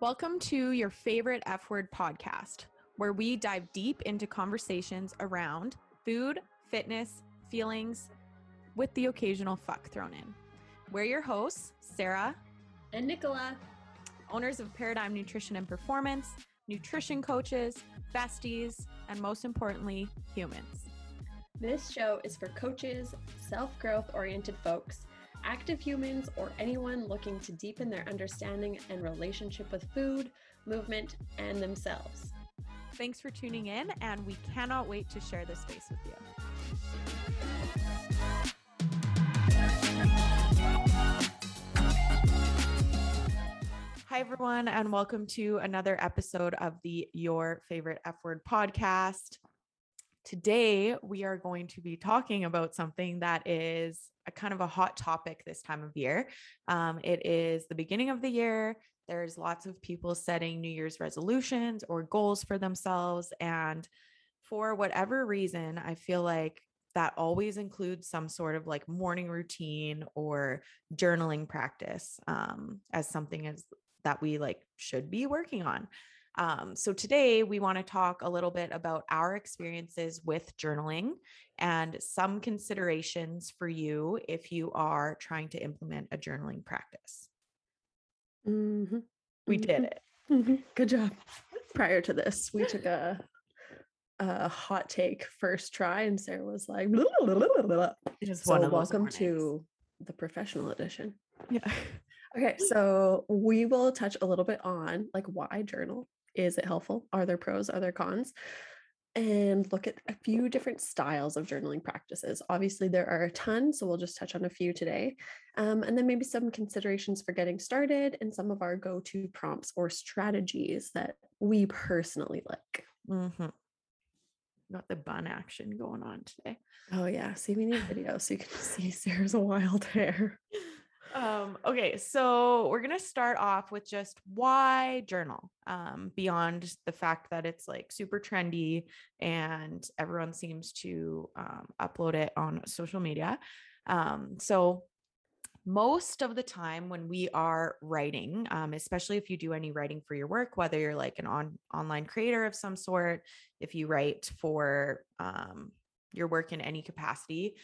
Welcome to your favorite F word podcast, where we dive deep into conversations around food, fitness, feelings, with the occasional fuck thrown in. We're your hosts, Sarah and Nicola, owners of Paradigm Nutrition and Performance, nutrition coaches, besties, and most importantly, humans. This show is for coaches, self growth oriented folks active humans, or anyone looking to deepen their understanding and relationship with food, movement, and themselves. Thanks for tuning in, and we cannot wait to share this space with you. Hi, everyone, and welcome to another episode of the Your Favorite F Word podcast. Today, we are going to be talking about something that is a kind of a hot topic this time of year. Um, it is the beginning of the year. There's lots of people setting New Year's resolutions or goals for themselves. And for whatever reason, I feel like that always includes some sort of like morning routine or journaling practice um, as something as that we like should be working on. Um, so today we want to talk a little bit about our experiences with journaling and some considerations for you if you are trying to implement a journaling practice. Mm-hmm. We mm-hmm. did it. Mm-hmm. Good job. Prior to this, we took a a hot take first try, and Sarah was like, blah, blah, blah, so welcome to the professional edition. Yeah. Okay, so we will touch a little bit on like why journal is it helpful? Are there pros? Are there cons? And look at a few different styles of journaling practices. Obviously, there are a ton, so we'll just touch on a few today. Um, and then maybe some considerations for getting started and some of our go to prompts or strategies that we personally like. Mm-hmm. Got the bun action going on today. Oh, yeah. See, we need video so you can see Sarah's wild hair. Um, okay, so we're gonna start off with just why journal. Um, beyond the fact that it's like super trendy and everyone seems to um, upload it on social media. Um, so most of the time when we are writing, um, especially if you do any writing for your work, whether you're like an on online creator of some sort, if you write for um, your work in any capacity,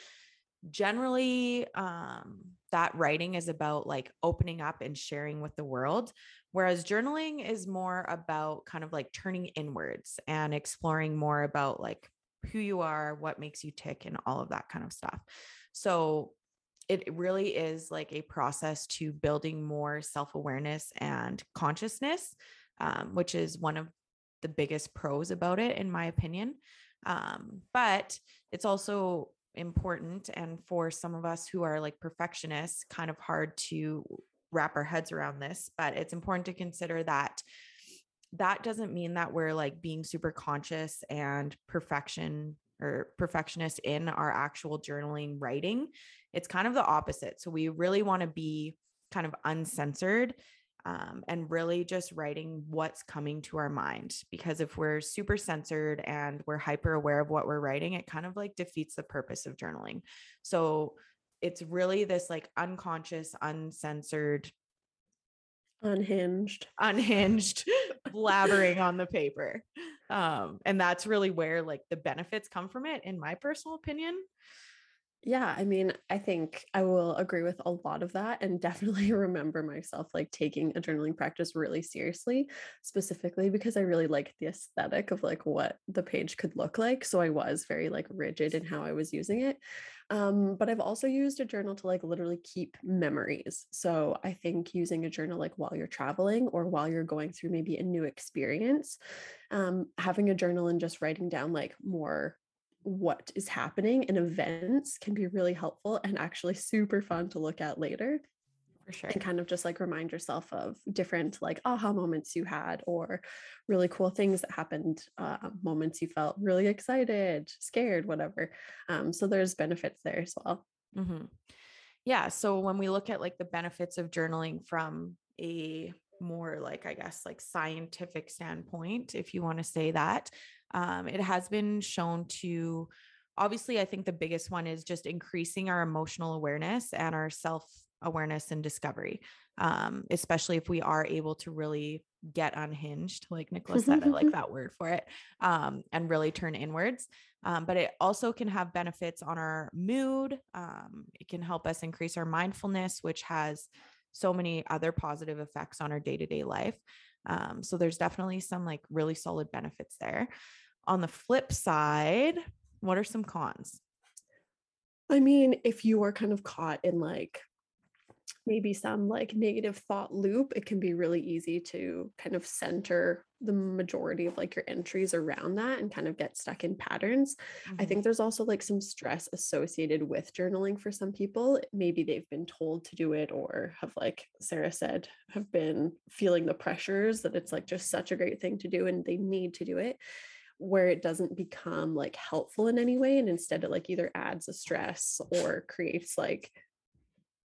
generally um, that writing is about like opening up and sharing with the world whereas journaling is more about kind of like turning inwards and exploring more about like who you are what makes you tick and all of that kind of stuff. So it really is like a process to building more self-awareness and consciousness um, which is one of the biggest pros about it in my opinion. Um, but it's also important and for some of us who are like perfectionists kind of hard to wrap our heads around this but it's important to consider that that doesn't mean that we're like being super conscious and perfection or perfectionist in our actual journaling writing. It's kind of the opposite. So we really want to be kind of uncensored um, and really just writing what's coming to our mind. Because if we're super censored and we're hyper aware of what we're writing, it kind of like defeats the purpose of journaling. So it's really this like unconscious, uncensored, unhinged, unhinged blabbering on the paper. Um, and that's really where like the benefits come from it, in my personal opinion. Yeah, I mean, I think I will agree with a lot of that and definitely remember myself like taking a journaling practice really seriously, specifically because I really liked the aesthetic of like what the page could look like. So I was very like rigid in how I was using it. Um, but I've also used a journal to like literally keep memories. So I think using a journal like while you're traveling or while you're going through maybe a new experience, um, having a journal and just writing down like more what is happening in events can be really helpful and actually super fun to look at later. For sure. And kind of just like remind yourself of different like aha moments you had or really cool things that happened, uh, moments you felt really excited, scared, whatever. Um, so there's benefits there as well. Mm-hmm. Yeah. So when we look at like the benefits of journaling from a more like i guess like scientific standpoint if you want to say that um, it has been shown to obviously i think the biggest one is just increasing our emotional awareness and our self awareness and discovery, um, especially if we are able to really get unhinged, like Nicola's said, I like that word for it, um, and really turn inwards. Um, but it also can have benefits on our mood. Um, it can help us increase our mindfulness, which has so many other positive effects on our day to day life. Um, so there's definitely some like really solid benefits there. On the flip side, what are some cons? I mean, if you are kind of caught in like maybe some like negative thought loop, it can be really easy to kind of center the majority of like your entries around that and kind of get stuck in patterns. Mm-hmm. I think there's also like some stress associated with journaling for some people. Maybe they've been told to do it or have, like Sarah said, have been feeling the pressures that it's like just such a great thing to do and they need to do it where it doesn't become like helpful in any way and instead it like either adds a stress or creates like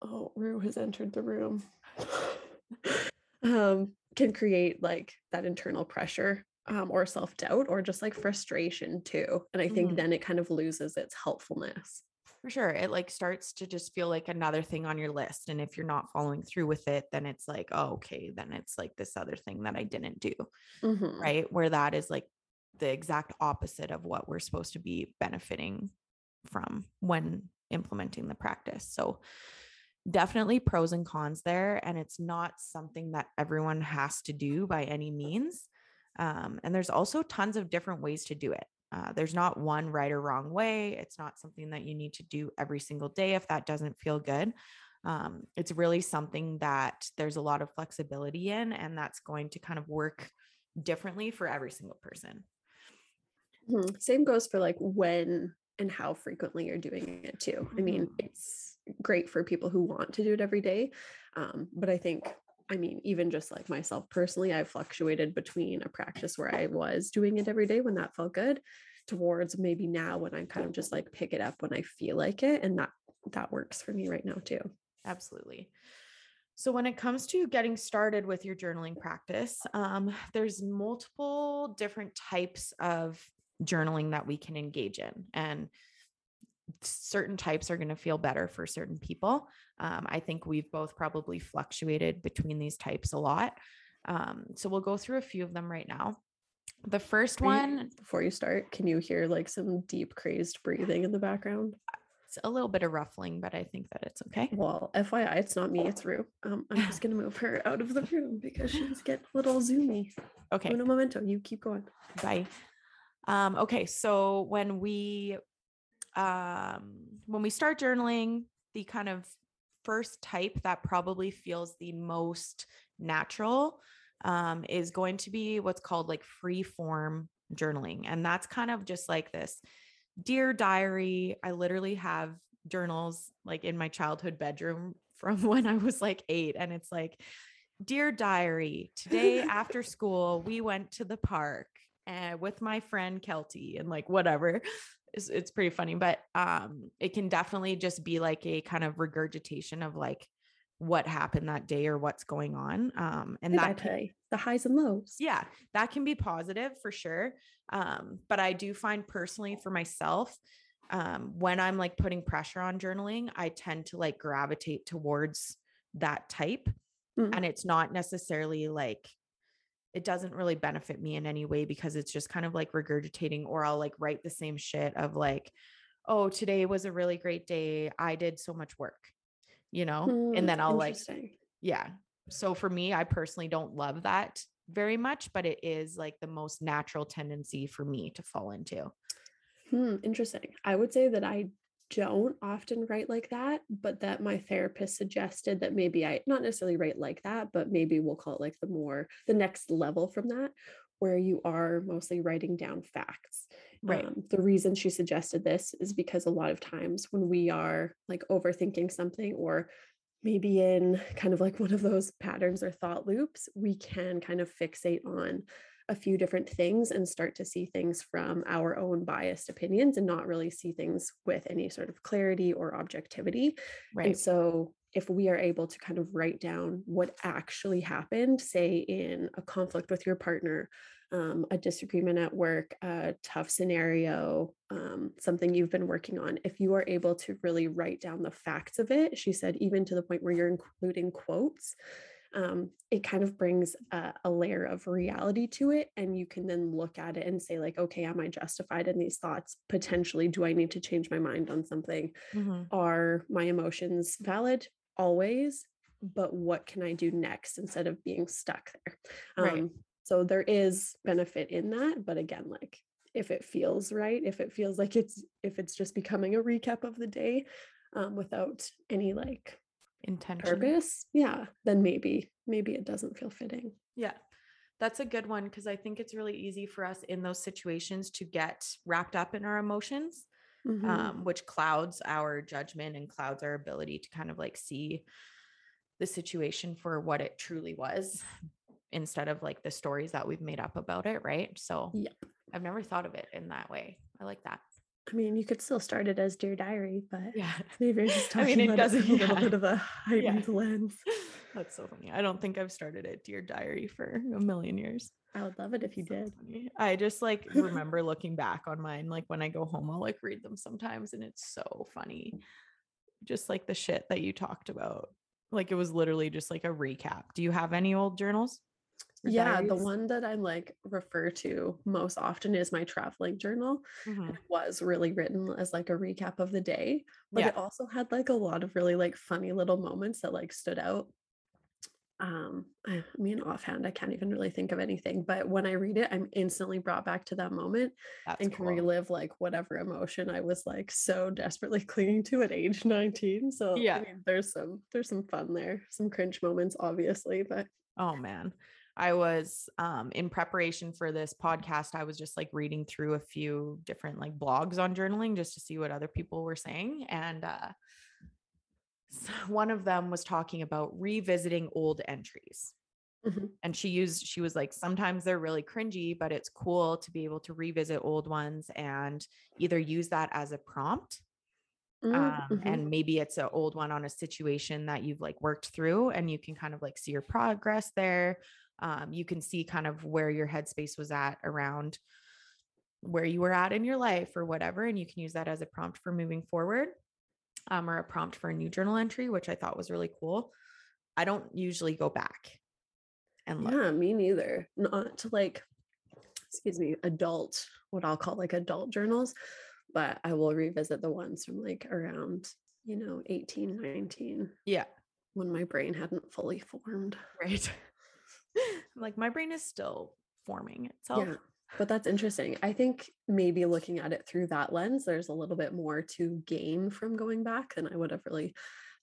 oh rue has entered the room um can create like that internal pressure um, or self-doubt or just like frustration too and i think mm-hmm. then it kind of loses its helpfulness for sure it like starts to just feel like another thing on your list and if you're not following through with it then it's like oh okay then it's like this other thing that i didn't do mm-hmm. right where that is like the exact opposite of what we're supposed to be benefiting from when implementing the practice. So, definitely pros and cons there. And it's not something that everyone has to do by any means. Um, and there's also tons of different ways to do it. Uh, there's not one right or wrong way. It's not something that you need to do every single day if that doesn't feel good. Um, it's really something that there's a lot of flexibility in, and that's going to kind of work differently for every single person. Mm-hmm. Same goes for like when and how frequently you're doing it too. Mm-hmm. I mean, mm-hmm. it's great for people who want to do it every day. Um, but I think, I mean, even just like myself personally, I've fluctuated between a practice where I was doing it every day when that felt good towards maybe now when I'm kind of just like pick it up when I feel like it. And that that works for me right now too. Absolutely. So, when it comes to getting started with your journaling practice, um, there's multiple different types of journaling that we can engage in. And certain types are going to feel better for certain people. Um, I think we've both probably fluctuated between these types a lot. Um, so we'll go through a few of them right now. The first one, before you start, can you hear like some deep, crazed breathing in the background? It's a little bit of ruffling, but I think that it's okay. Well, FYI, it's not me, it's Rue. Um, I'm just gonna move her out of the room because she's getting a little zoomy. Okay. Uno momento, you keep going. Bye. Um, okay, so when we um, when we start journaling, the kind of first type that probably feels the most natural um, is going to be what's called like free form journaling, and that's kind of just like this dear diary. I literally have journals like in my childhood bedroom from when I was like eight, and it's like. Dear diary, today after school, we went to the park and with my friend Kelty and like whatever. It's, it's pretty funny, but um, it can definitely just be like a kind of regurgitation of like what happened that day or what's going on. Um, and that can, the highs and lows. Yeah, that can be positive for sure. Um, but I do find personally for myself, um, when I'm like putting pressure on journaling, I tend to like gravitate towards that type. Mm-hmm. And it's not necessarily like it doesn't really benefit me in any way because it's just kind of like regurgitating or I'll like write the same shit of like oh today was a really great day. I did so much work you know? Mm, and then I'll like yeah. So for me I personally don't love that very much but it is like the most natural tendency for me to fall into. Hmm interesting. I would say that I don't often write like that, but that my therapist suggested that maybe I not necessarily write like that, but maybe we'll call it like the more the next level from that, where you are mostly writing down facts. Right. Um, the reason she suggested this is because a lot of times when we are like overthinking something or maybe in kind of like one of those patterns or thought loops, we can kind of fixate on a few different things and start to see things from our own biased opinions and not really see things with any sort of clarity or objectivity. Right. And so if we are able to kind of write down what actually happened, say in a conflict with your partner, um, a disagreement at work, a tough scenario, um, something you've been working on, if you are able to really write down the facts of it, she said, even to the point where you're including quotes, um, it kind of brings a, a, layer of reality to it. And you can then look at it and say, like, okay, am I justified in these thoughts? Potentially, do I need to change my mind on something? Mm-hmm. Are my emotions valid? Always. But what can I do next instead of being stuck there? Um, right. So there is benefit in that. But again, like, if it feels right, if it feels like it's, if it's just becoming a recap of the day um, without any like intention. Purpose? Yeah then maybe maybe it doesn't feel fitting. Yeah that's a good one because i think it's really easy for us in those situations to get wrapped up in our emotions mm-hmm. um, which clouds our judgment and clouds our ability to kind of like see the situation for what it truly was instead of like the stories that we've made up about it right? So yep. i've never thought of it in that way. I like that I mean, you could still start it as Dear Diary, but yeah, maybe you're just talking I mean, it does a little bit of a heightened yeah. lens. That's so funny. I don't think I've started it Dear Diary for a million years. I would love it if you so did. Funny. I just like remember looking back on mine. Like when I go home, I'll like read them sometimes, and it's so funny. Just like the shit that you talked about. Like it was literally just like a recap. Do you have any old journals? Yeah diaries? the one that i like refer to most often is my traveling journal mm-hmm. it was really written as like a recap of the day but yeah. it also had like a lot of really like funny little moments that like stood out um I mean offhand I can't even really think of anything but when I read it I'm instantly brought back to that moment That's and can cool. relive like whatever emotion I was like so desperately clinging to at age 19 so yeah I mean, there's some there's some fun there some cringe moments obviously but oh man I was um, in preparation for this podcast, I was just like reading through a few different like blogs on journaling just to see what other people were saying. And uh, one of them was talking about revisiting old entries. Mm-hmm. And she used, she was like, sometimes they're really cringy, but it's cool to be able to revisit old ones and either use that as a prompt mm, mm-hmm. um, and maybe it's an old one on a situation that you've like worked through and you can kind of like see your progress there um, you can see kind of where your headspace was at around where you were at in your life or whatever. And you can use that as a prompt for moving forward um, or a prompt for a new journal entry, which I thought was really cool. I don't usually go back and look. Yeah, me neither. Not to like, excuse me, adult, what I'll call like adult journals, but I will revisit the ones from like around, you know, 18, 19. Yeah. When my brain hadn't fully formed. Right. like my brain is still forming itself. Yeah, but that's interesting. I think maybe looking at it through that lens, there's a little bit more to gain from going back than I would have really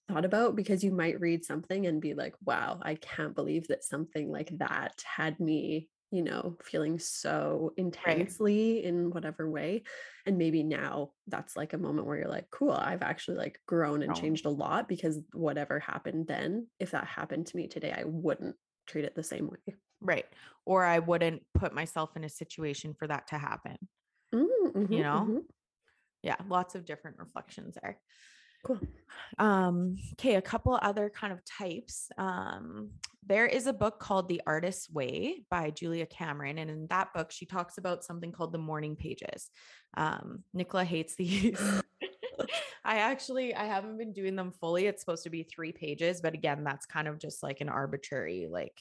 thought about because you might read something and be like, wow, I can't believe that something like that had me, you know, feeling so intensely right. in whatever way. And maybe now that's like a moment where you're like, cool, I've actually like grown and changed a lot because whatever happened then, if that happened to me today, I wouldn't treat it the same way. Right. Or I wouldn't put myself in a situation for that to happen. Mm-hmm, you know? Mm-hmm. Yeah, lots of different reflections there. Cool. Um, okay, a couple other kind of types. Um, there is a book called The Artist's Way by Julia Cameron. And in that book, she talks about something called the morning pages. Um, Nicola hates these. I actually I haven't been doing them fully. It's supposed to be 3 pages, but again, that's kind of just like an arbitrary like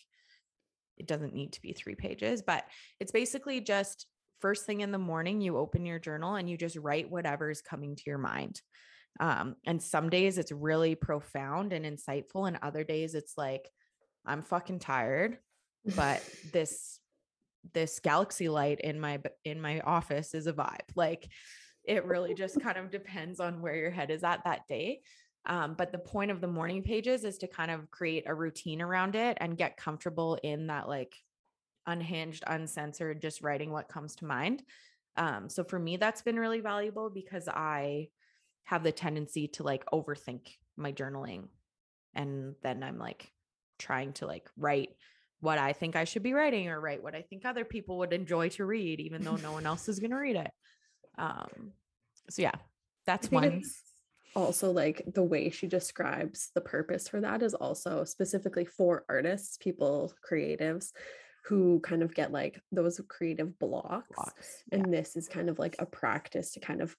it doesn't need to be 3 pages, but it's basically just first thing in the morning you open your journal and you just write whatever's coming to your mind. Um, and some days it's really profound and insightful and other days it's like I'm fucking tired, but this this galaxy light in my in my office is a vibe. Like it really just kind of depends on where your head is at that day. Um, but the point of the morning pages is to kind of create a routine around it and get comfortable in that like unhinged, uncensored, just writing what comes to mind. Um, so for me, that's been really valuable because I have the tendency to like overthink my journaling. And then I'm like trying to like write what I think I should be writing or write what I think other people would enjoy to read, even though no one else is going to read it. Um, so yeah, that's one. Also, like the way she describes the purpose for that is also specifically for artists, people, creatives who kind of get like those creative blocks. Blocks. Yeah. And this is kind of like a practice to kind of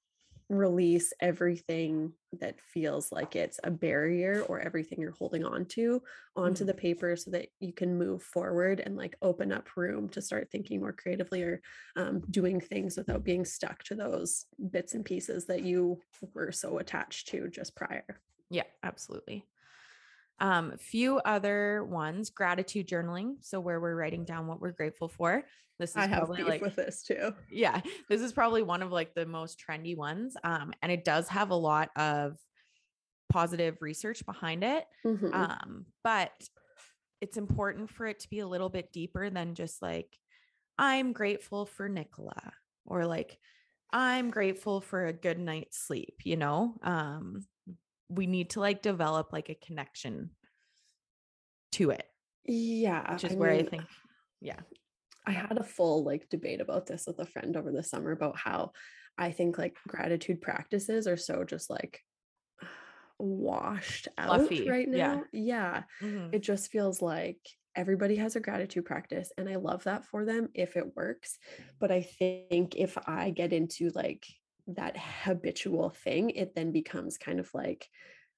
release everything that feels like it's a barrier or everything you're holding on to onto Mhm. the paper so that you can move forward and like open up room to start thinking more creatively or um, doing things without being stuck to those bits and pieces that you were so attached to just prior. Yeah, absolutely. Um, few other ones, gratitude journaling. So where we're writing down what we're grateful for. This is I have beef like with this too. yeah, this is probably one of like the most trendy ones. Um, and it does have a lot of positive research behind it. Mhm. Um, but it's important for it to be a little bit deeper than just like, I'm grateful for Nicola or like, I'm grateful for a good night's sleep, you know? Um, we need to like develop like a connection to it, yeah, which is I where I think, yeah. I had a full like debate about this with a friend over the summer about how I think like gratitude practices are so just like washed out Fluffy, right yeah. now. Yeah. Mhm. It just feels like everybody has a gratitude practice and I love that for them if it works. But I think if I get into like that habitual thing, it then becomes kind of like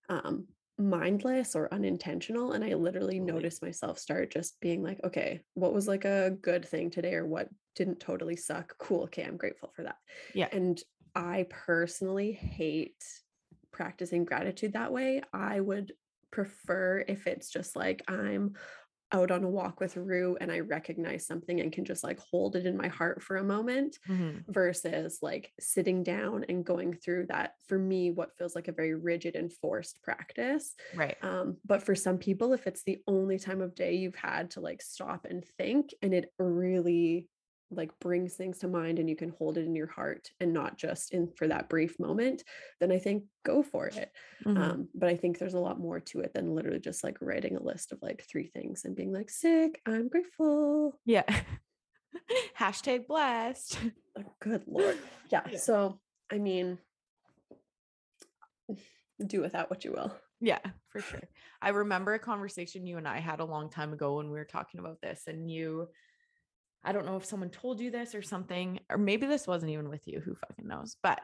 um mindless or unintentional and I literally notice myself start just being like, okay, what was like a good thing today or what didn't totally suck? Cool. Okay, I'm grateful for that. Yeah. And I personally hate practicing gratitude that way. I would prefer if it's just like I'm out on a walk with Rue and I recognize something and can just like hold it in my heart for a moment Mhm. versus like sitting down and going through that for me what feels like a very rigid and forced practice Right. um, but for some people if it's the only time of day you've had to like stop and think and it really like brings things to mind and you can hold it in your heart and not just in for that brief moment then i think go for it Mhm. um, but i think there's a lot more to it than literally just like writing a list of like three things and being like sick i'm grateful yeah. Hashtag blessed. Oh, good lord yeah, Yeah. so i mean do without what you will Yeah, for sure. I remember a conversation you and I had a long time ago when we were talking about this, and you, I don't know if someone told you this or something, or maybe this wasn't even with you. Who fucking knows? But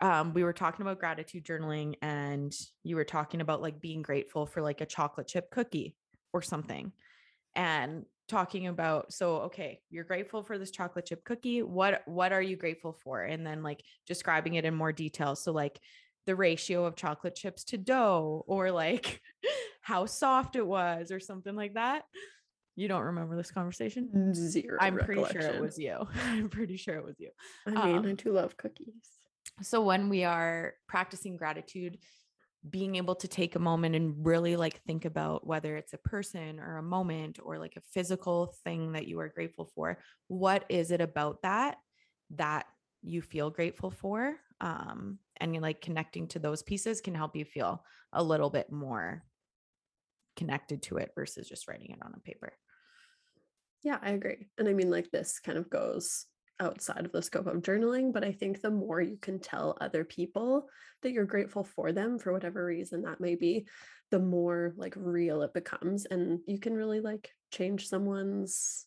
um, we were talking about gratitude journaling, and you were talking about like being grateful for like a chocolate chip cookie or something, and talking about so okay you're grateful for this chocolate chip cookie what what are you grateful for and then like describing it in more detail so like the ratio of chocolate chips to dough or like how soft it was or something like that. You don't remember this conversation? zero I'm pretty sure it was you. I'm pretty sure it was you. i mean i um, do love cookies So when we are practicing gratitude, being able to take a moment and really like think about whether it's a person or a moment or like a physical thing that you are grateful for, what is it about that that you feel grateful for? Um, and like connecting to those pieces can help you feel a little bit more connected to it versus just writing it on a paper. Yeah, I agree. And I mean, like, this kind of goes outside of the scope of journaling, but I think the more you can tell other people that you're grateful for them for whatever reason that may be, the more like real it becomes. And you can really like change someone's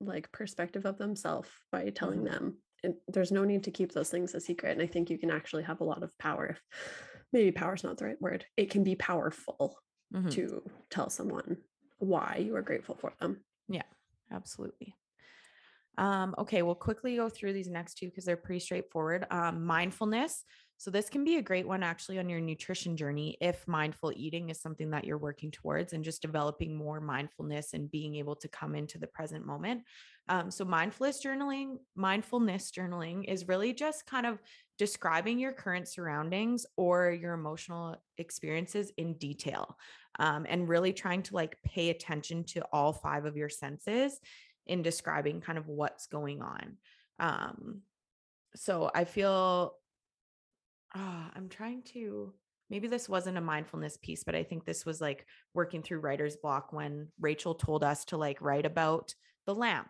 like perspective of themselves by telling Mhm. them. And there's no need to keep those things a secret. And I think you can actually have a lot of power if maybe power is not the right word. It can be powerful Mhm. to tell someone why you are grateful for them. Yeah, absolutely. Um, okay, we'll quickly go through these next two because they're pretty straightforward. Um, mindfulness. So, this can be a great one actually on your nutrition journey if mindful eating is something that you're working towards and just developing more mindfulness and being able to come into the present moment. Um, so, mindfulness journaling, mindfulness journaling is really just kind of describing your current surroundings or your emotional experiences in detail um, and really trying to like pay attention to all five of your senses in describing kind of what's going on. Um, so I feel ah, I'm trying to maybe this wasn't a mindfulness piece, but I think this was like working through writer's block when Rachel told us to like write about the lamp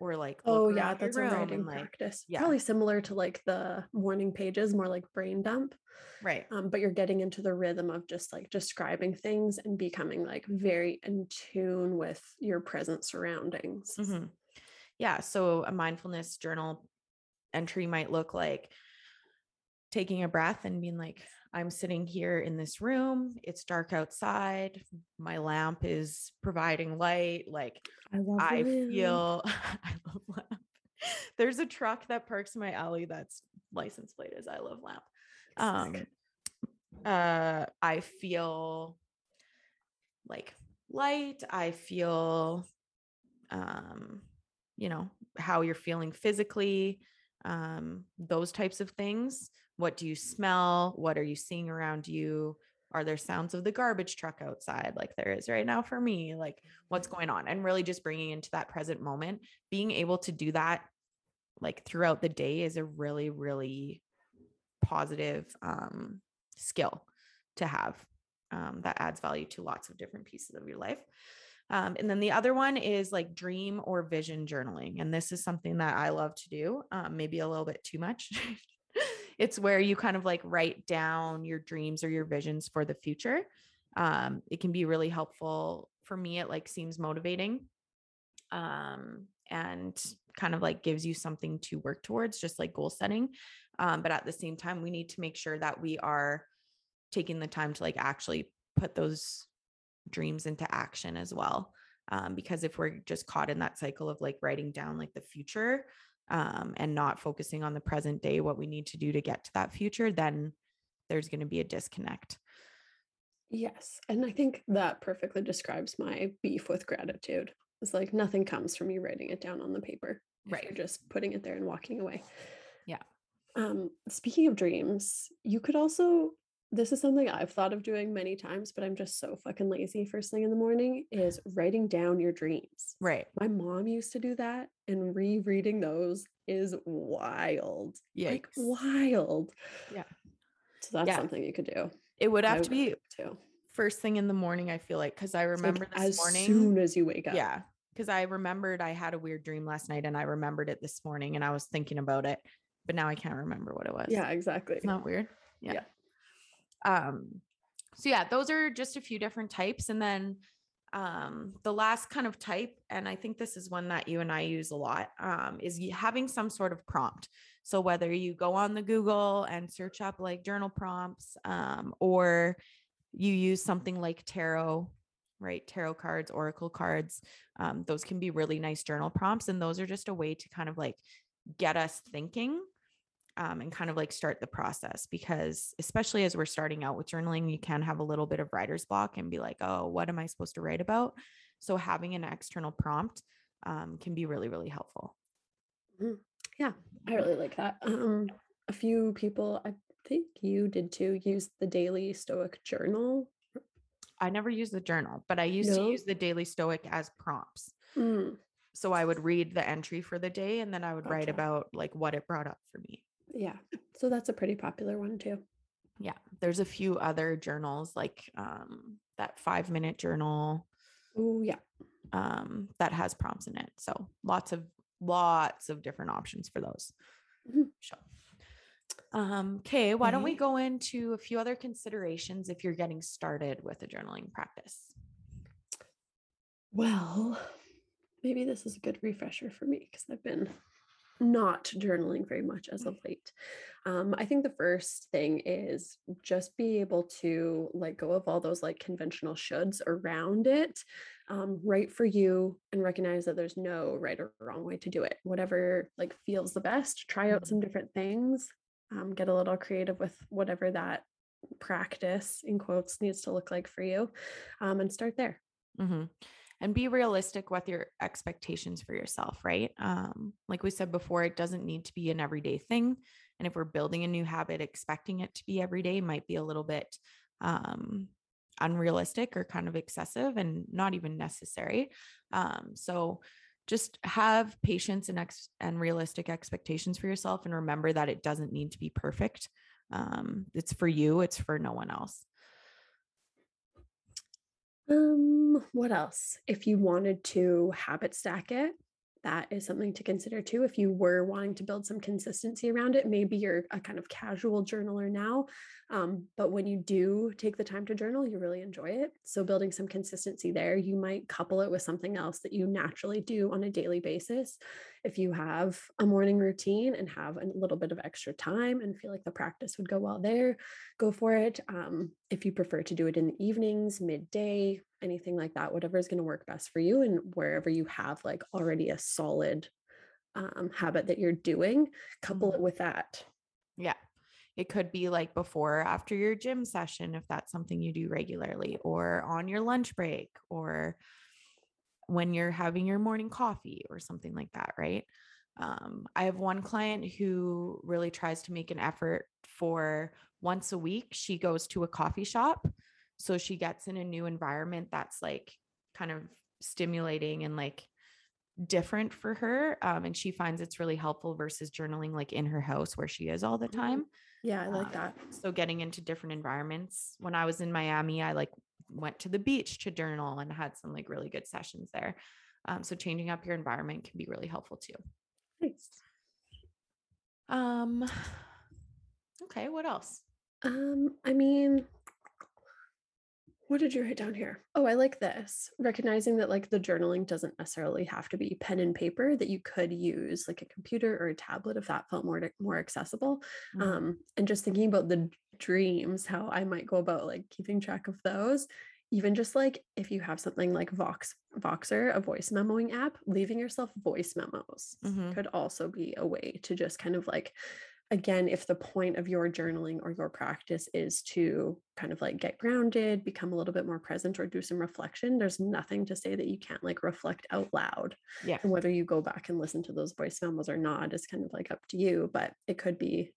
or like Oh yeah, that's a writing like practice. yeah. Probably similar to like the morning pages, more like brain dump. right Um, but you're getting into the rhythm of just like describing things and becoming like very in tune with your present surroundings. Mhm. Yeah. So a mindfulness journal entry might look like taking a breath and being like, I'm sitting here in this room. It's dark outside. My lamp is providing light. Like I I feel, I love lamp. There's a truck that parks in my alley that's license plate is I love lamp. Um, uh, I feel like light. I feel, um, you know, how you're feeling physically, um, those types of things. What do you smell? What are you seeing around you? Are there sounds of the garbage truck outside, like there is right now for me? Like, what's going on? And really just bringing into that present moment, being able to do that like throughout the day is a really, really positive um, skill to have um, that adds value to lots of different pieces of your life. Um, and then the other one is like dream or vision journaling. And this is something that I love to do, um, maybe a little bit too much. it's where you kind of like write down your dreams or your visions for the future. Um, it can be really helpful for me. It like seems motivating um, and kind of like gives you something to work towards, just like goal setting. Um, but at the same time, we need to make sure that we are taking the time to like actually put those dreams into action as well. Um, because if we're just caught in that cycle of like writing down like the future um, and not focusing on the present day, what we need to do to get to that future, then there's going to be a disconnect. Yes. And I think that perfectly describes my beef with gratitude. It's like nothing comes from you writing it down on the paper. Right. You're just putting it there and walking away. Yeah. Um, speaking of dreams, you could also this is something I've thought of doing many times, but I'm just so fucking lazy first thing in the morning is writing down your dreams. Right. My mom used to do that, and rereading those is wild. Like wild. Yeah. So that's Yeah. something you could do. It would I have to would be too. first thing in the morning, I feel like, because I like remember this as morning. soon as you wake up. Yeah. Because I remembered I had a weird dream last night and I remembered it this morning and I was thinking about it, but now I can't remember what it was. Yeah, exactly. It's not weird. Yeah. Yeah. Um, so yeah, those are just a few different types. And then um the last kind of type, and I think this is one that you and I use a lot, um, is having some sort of prompt. So whether you go on the Google and search up like journal prompts, um, or you use something like tarot, right? Tarot cards, oracle cards. Um, those can be really nice journal prompts. And those are just a way to kind of like get us thinking um, and kind of like start the process because especially as we're starting out with journaling you can have a little bit of writer's block and be like oh what am i supposed to write about? So having an external prompt um, can be really really helpful. Yeah, I really like that. Um, a few people, I think you did too, use the daily Stoic journal. i never use the journal but i used to use the daily stoic as prompts. Mm, so i would read the entry for the day and then i would write about like what it brought up for me yeah, so that's a pretty popular one too. yeah there's a few other journals like um, that five minute journal Oh yeah, um, that has prompts in it. So lots of lots of different options for those. Mhm. So, um, okay, why don't we go into a few other considerations if you're getting started with a journaling practice? Well, maybe this is a good refresher for me because I've been not journaling very much as of late. Um, I think the first thing is just be able to let go of all those like conventional shoulds around it, um, right for you, and recognize that there's no right or wrong way to do it. Whatever like feels the best. Try out Mhm. some different things. Um, get a little creative with whatever that practice in quotes needs to look like for you, um, and start there. hmm And be realistic with your expectations for yourself, right? Um, like we said before, it doesn't need to be an everyday thing. And if we're building a new habit, expecting it to be every day might be a little bit um, unrealistic or kind of excessive and not even necessary. Um, so just have patience and ex- and realistic expectations for yourself, and remember that it doesn't need to be perfect. Um, it's for you. It's for no one else. Um, what else? If you wanted to habit stack it, that is something to consider too. If you were wanting to build some consistency around it, maybe you're a kind of casual journaler now. Um, but when you do take the time to journal, you really enjoy it. So, building some consistency there, you might couple it with something else that you naturally do on a daily basis. If you have a morning routine and have a little bit of extra time and feel like the practice would go well there, go for it. Um, if you prefer to do it in the evenings, midday, anything like that, whatever is going to work best for you, and wherever you have like already a solid um, habit that you're doing, couple mm-hmm. it with that. Yeah. It could be like before after your gym session, if that's something you do regularly, or on your lunch break, or when you're having your morning coffee, or something like that, right? Um, I have one client who really tries to make an effort for once a week, she goes to a coffee shop. So she gets in a new environment that's like kind of stimulating and like different for her. Um, and she finds it's really helpful versus journaling like in her house where she is all the mm-hmm. time. Yeah, I like um, that. So getting into different environments. When I was in Miami, I like went to the beach to journal and had some like really good sessions there. Um, so changing up your environment can be really helpful too. Nice. Um okay, what else? Um, I mean, what did you write down here? Oh, I like this. Recognizing that like the journaling doesn't necessarily have to be pen and paper, that you could use like a computer or a tablet if that felt more more accessible. Mm-hmm. Um, and just thinking about the dreams, how I might go about like keeping track of those. Even just like if you have something like Vox Voxer, a voice memoing app, leaving yourself voice memos mm-hmm. could also be a way to just kind of like again, if the point of your journaling or your practice is to kind of like get grounded, become a little bit more present, or do some reflection, there's nothing to say that you can't like reflect out loud. Yeah. And whether you go back and listen to those voice memos or not is kind of like up to you, but it could be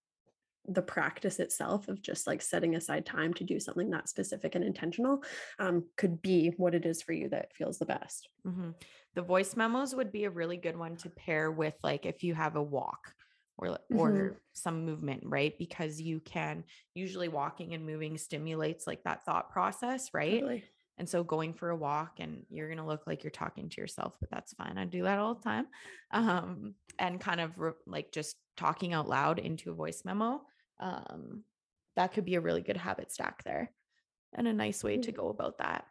the practice itself of just like setting aside time to do something that specific and intentional um, could be what it is for you that feels the best. Mm-hmm. The voice memos would be a really good one to pair with, like, if you have a walk or mm-hmm. or some movement right because you can usually walking and moving stimulates like that thought process right totally. and so going for a walk and you're going to look like you're talking to yourself but that's fine i do that all the time um and kind of re- like just talking out loud into a voice memo um that could be a really good habit stack there and a nice way to go about that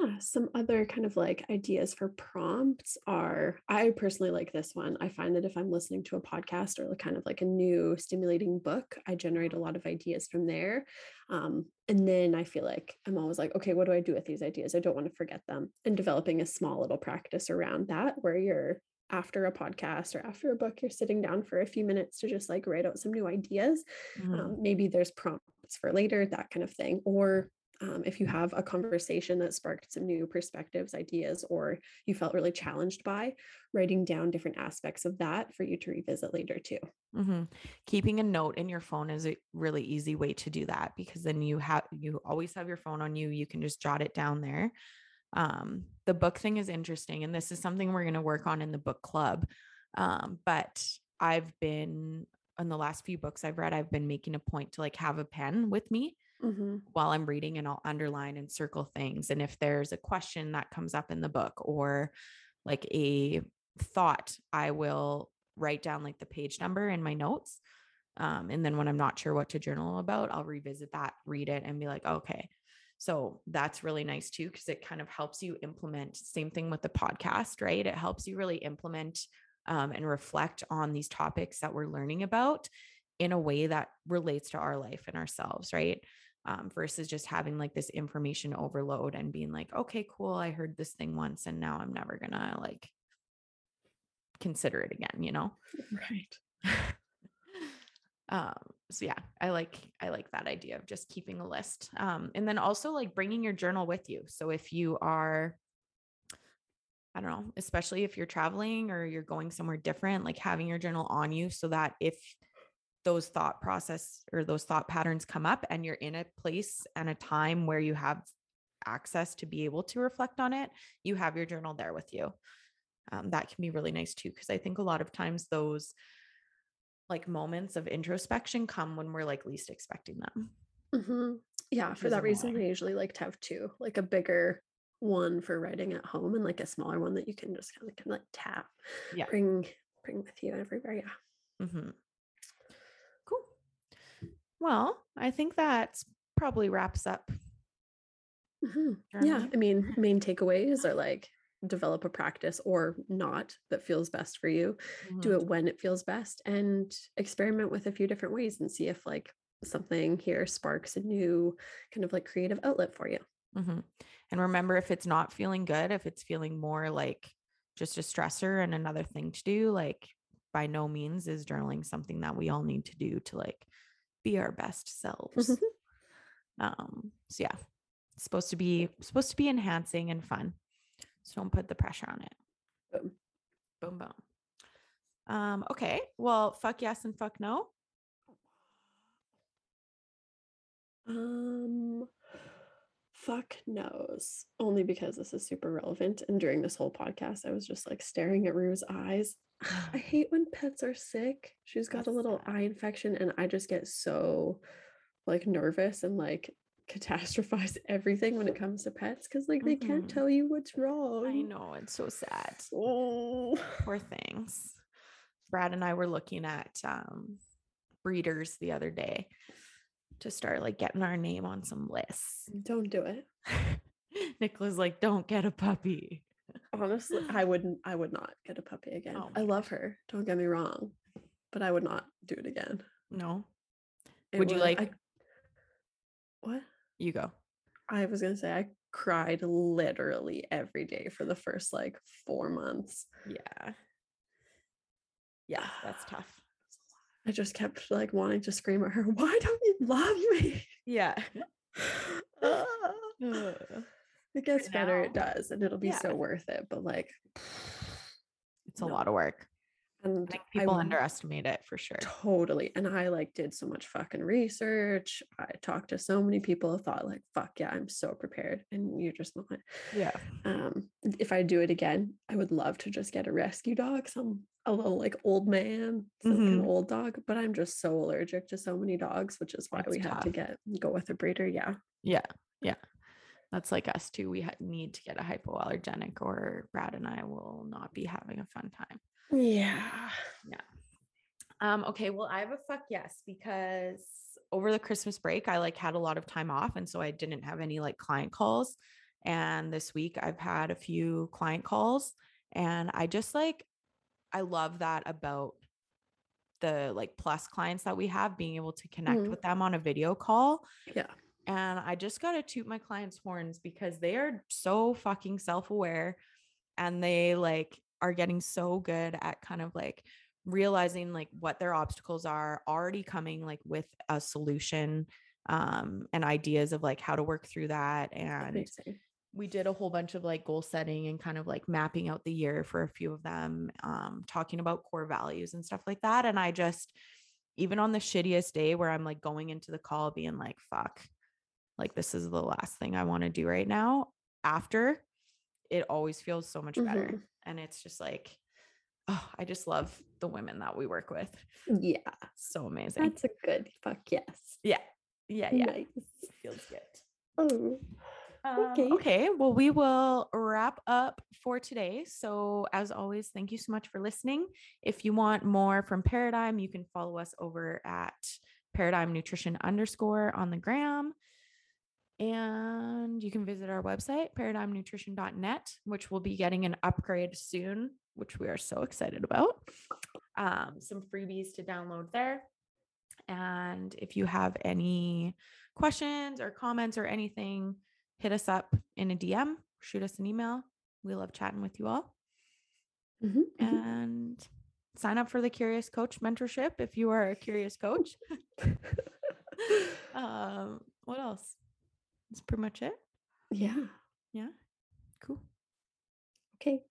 yeah, some other kind of like ideas for prompts are I personally like this one. I find that if I'm listening to a podcast or kind of like a new stimulating book, I generate a lot of ideas from there. Um, and then I feel like I'm always like, okay, what do I do with these ideas? I don't want to forget them. And developing a small little practice around that where you're after a podcast or after a book, you're sitting down for a few minutes to just like write out some new ideas. Mm-hmm. Um, maybe there's prompts for later, that kind of thing. Or um, if you have a conversation that sparked some new perspectives, ideas, or you felt really challenged by, writing down different aspects of that for you to revisit later too. Mm-hmm. Keeping a note in your phone is a really easy way to do that because then you have you always have your phone on you. You can just jot it down there. Um, the book thing is interesting, and this is something we're going to work on in the book club. Um, but I've been in the last few books I've read, I've been making a point to like have a pen with me mm-hmm. while I'm reading and I'll underline and circle things. And if there's a question that comes up in the book or like a thought, I will write down like the page number in my notes. Um, and then when I'm not sure what to journal about, I'll revisit that, read it, and be like, okay. So that's really nice too, because it kind of helps you implement. Same thing with the podcast, right? It helps you really implement um, and reflect on these topics that we're learning about in a way that relates to our life and ourselves, right? Um, versus just having like this information overload and being like, okay, cool, I heard this thing once and now I'm never gonna like consider it again, you know? Right. um so yeah i like i like that idea of just keeping a list um and then also like bringing your journal with you so if you are i don't know especially if you're traveling or you're going somewhere different like having your journal on you so that if those thought process or those thought patterns come up and you're in a place and a time where you have access to be able to reflect on it, you have your journal there with you. Um, that can be really nice too, because I think a lot of times those like moments of introspection come when we're like least expecting them. Mm-hmm. Yeah, for that reason, I usually like to have two, like a bigger one for writing at home and like a smaller one that you can just kind of like tap. Yeah. Bring bring with you everywhere. Yeah. Mm-hmm. Well, I think that probably wraps up. Mhm. Yeah. I mean, main takeaways are like develop a practice or not that feels best for you. Do Mhm. it when it feels best and experiment with a few different ways and see if like something here sparks a new kind of like creative outlet for you. Mhm. And remember, if it's not feeling good, if it's feeling more like just a stressor and another thing to do, like by no means is journaling something that we all need to do to like be our best selves. Um, so yeah, it's supposed to be supposed to be enhancing and fun. So don't put the pressure on it. Boom. Boom boom. Um, okay. Well, fuck yes and fuck no. Um, fuck knows. Only because this is super relevant. And during this whole podcast, I was just like staring at Rue's eyes. I hate when pets are sick. She's got That's a little sad. eye infection, and I just get so like nervous and like catastrophize everything when it comes to pets because like they can't Mhm. tell you what's wrong. I know it's so sad. Oh. Poor things. Brad and I were looking at um breeders the other day to start like getting our name on some lists. Mm, don't do it. Nicola's like, don't get a puppy. Honestly, I wouldn't. I would not get a puppy again. Oh I love her. Don't get me wrong, but I would not do it again. No, It Would you like- I, what? you go. I was gonna say I cried literally every day for the first like four months. Yeah. Yeah, that's tough. I just kept like wanting to scream at her, "Why don't you love me?" Yeah. Ah. It gets better. It does, and it'll be Yeah. so worth it. But like, It's a No. lot of work. And I people w- underestimate it for sure. Totally. And I like did so much fucking research. I talked to so many people, thought like, fuck yeah, I'm so prepared. And you're just not. Yeah. Um, if I do it again, I would love to just get a rescue dog, some a little like old man, some kind of Mhm. old dog. But I'm just so allergic to so many dogs, which is why That's we had to get go with a breeder. Yeah. Yeah. Yeah. That's like us too. We need to get a hypoallergenic or Brad and I will not be having a fun time. Yeah. Yeah. Um, okay, well, I have a fuck yes because over the Christmas break, I like had a lot of time off, and so I didn't have any like client calls. And this week, I've had a few client calls, and I just like, I love that about the like plus clients that we have being able to connect Mhm. with them on a video call. Yeah. And I just got to toot my clients' horns because they are so fucking self aware and they like are getting so good at kind of like realizing like what their obstacles are, already coming like with a solution um and ideas of like how to work through that and we did a whole bunch of like goal setting and kind of like mapping out the year for a few of them um talking about core values and stuff like that and i just even on the shittiest day where i'm like going into the call being like fuck like this is the last thing i want to do right now after it always feels so much better Mhm. And it's just like oh i just love the women that we work with Yeah. so amazing That's a good fuck yes. yeah yeah yeah Nice. it feels good Oh. Um, Okay. okay. Well, we will wrap up for today. So, as always, thank you so much for listening. If you want more from Paradigm, you can follow us over at Paradigm Nutrition underscore on the gram. And you can visit our website, paradigmnutrition.net, which will be getting an upgrade soon, which we are so excited about. Um, some freebies to download there. And if you have any questions or comments or anything, hit us up in a DM, shoot us an email. We love chatting with you all. Mhm, mhm. And sign up for the Curious Coach mentorship if you are a curious coach. um, what else? That's pretty much it. yeah. Mm-hmm. Yeah. Cool. Okay.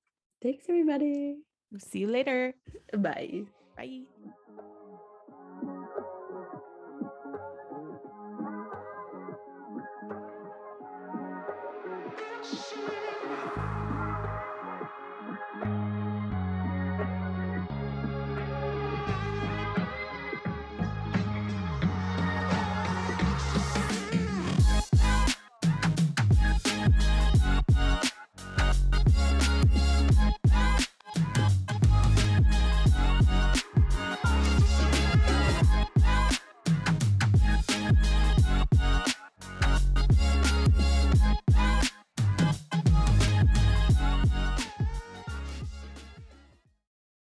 Thanks, everybody. We'll see you later. Bye. Bye.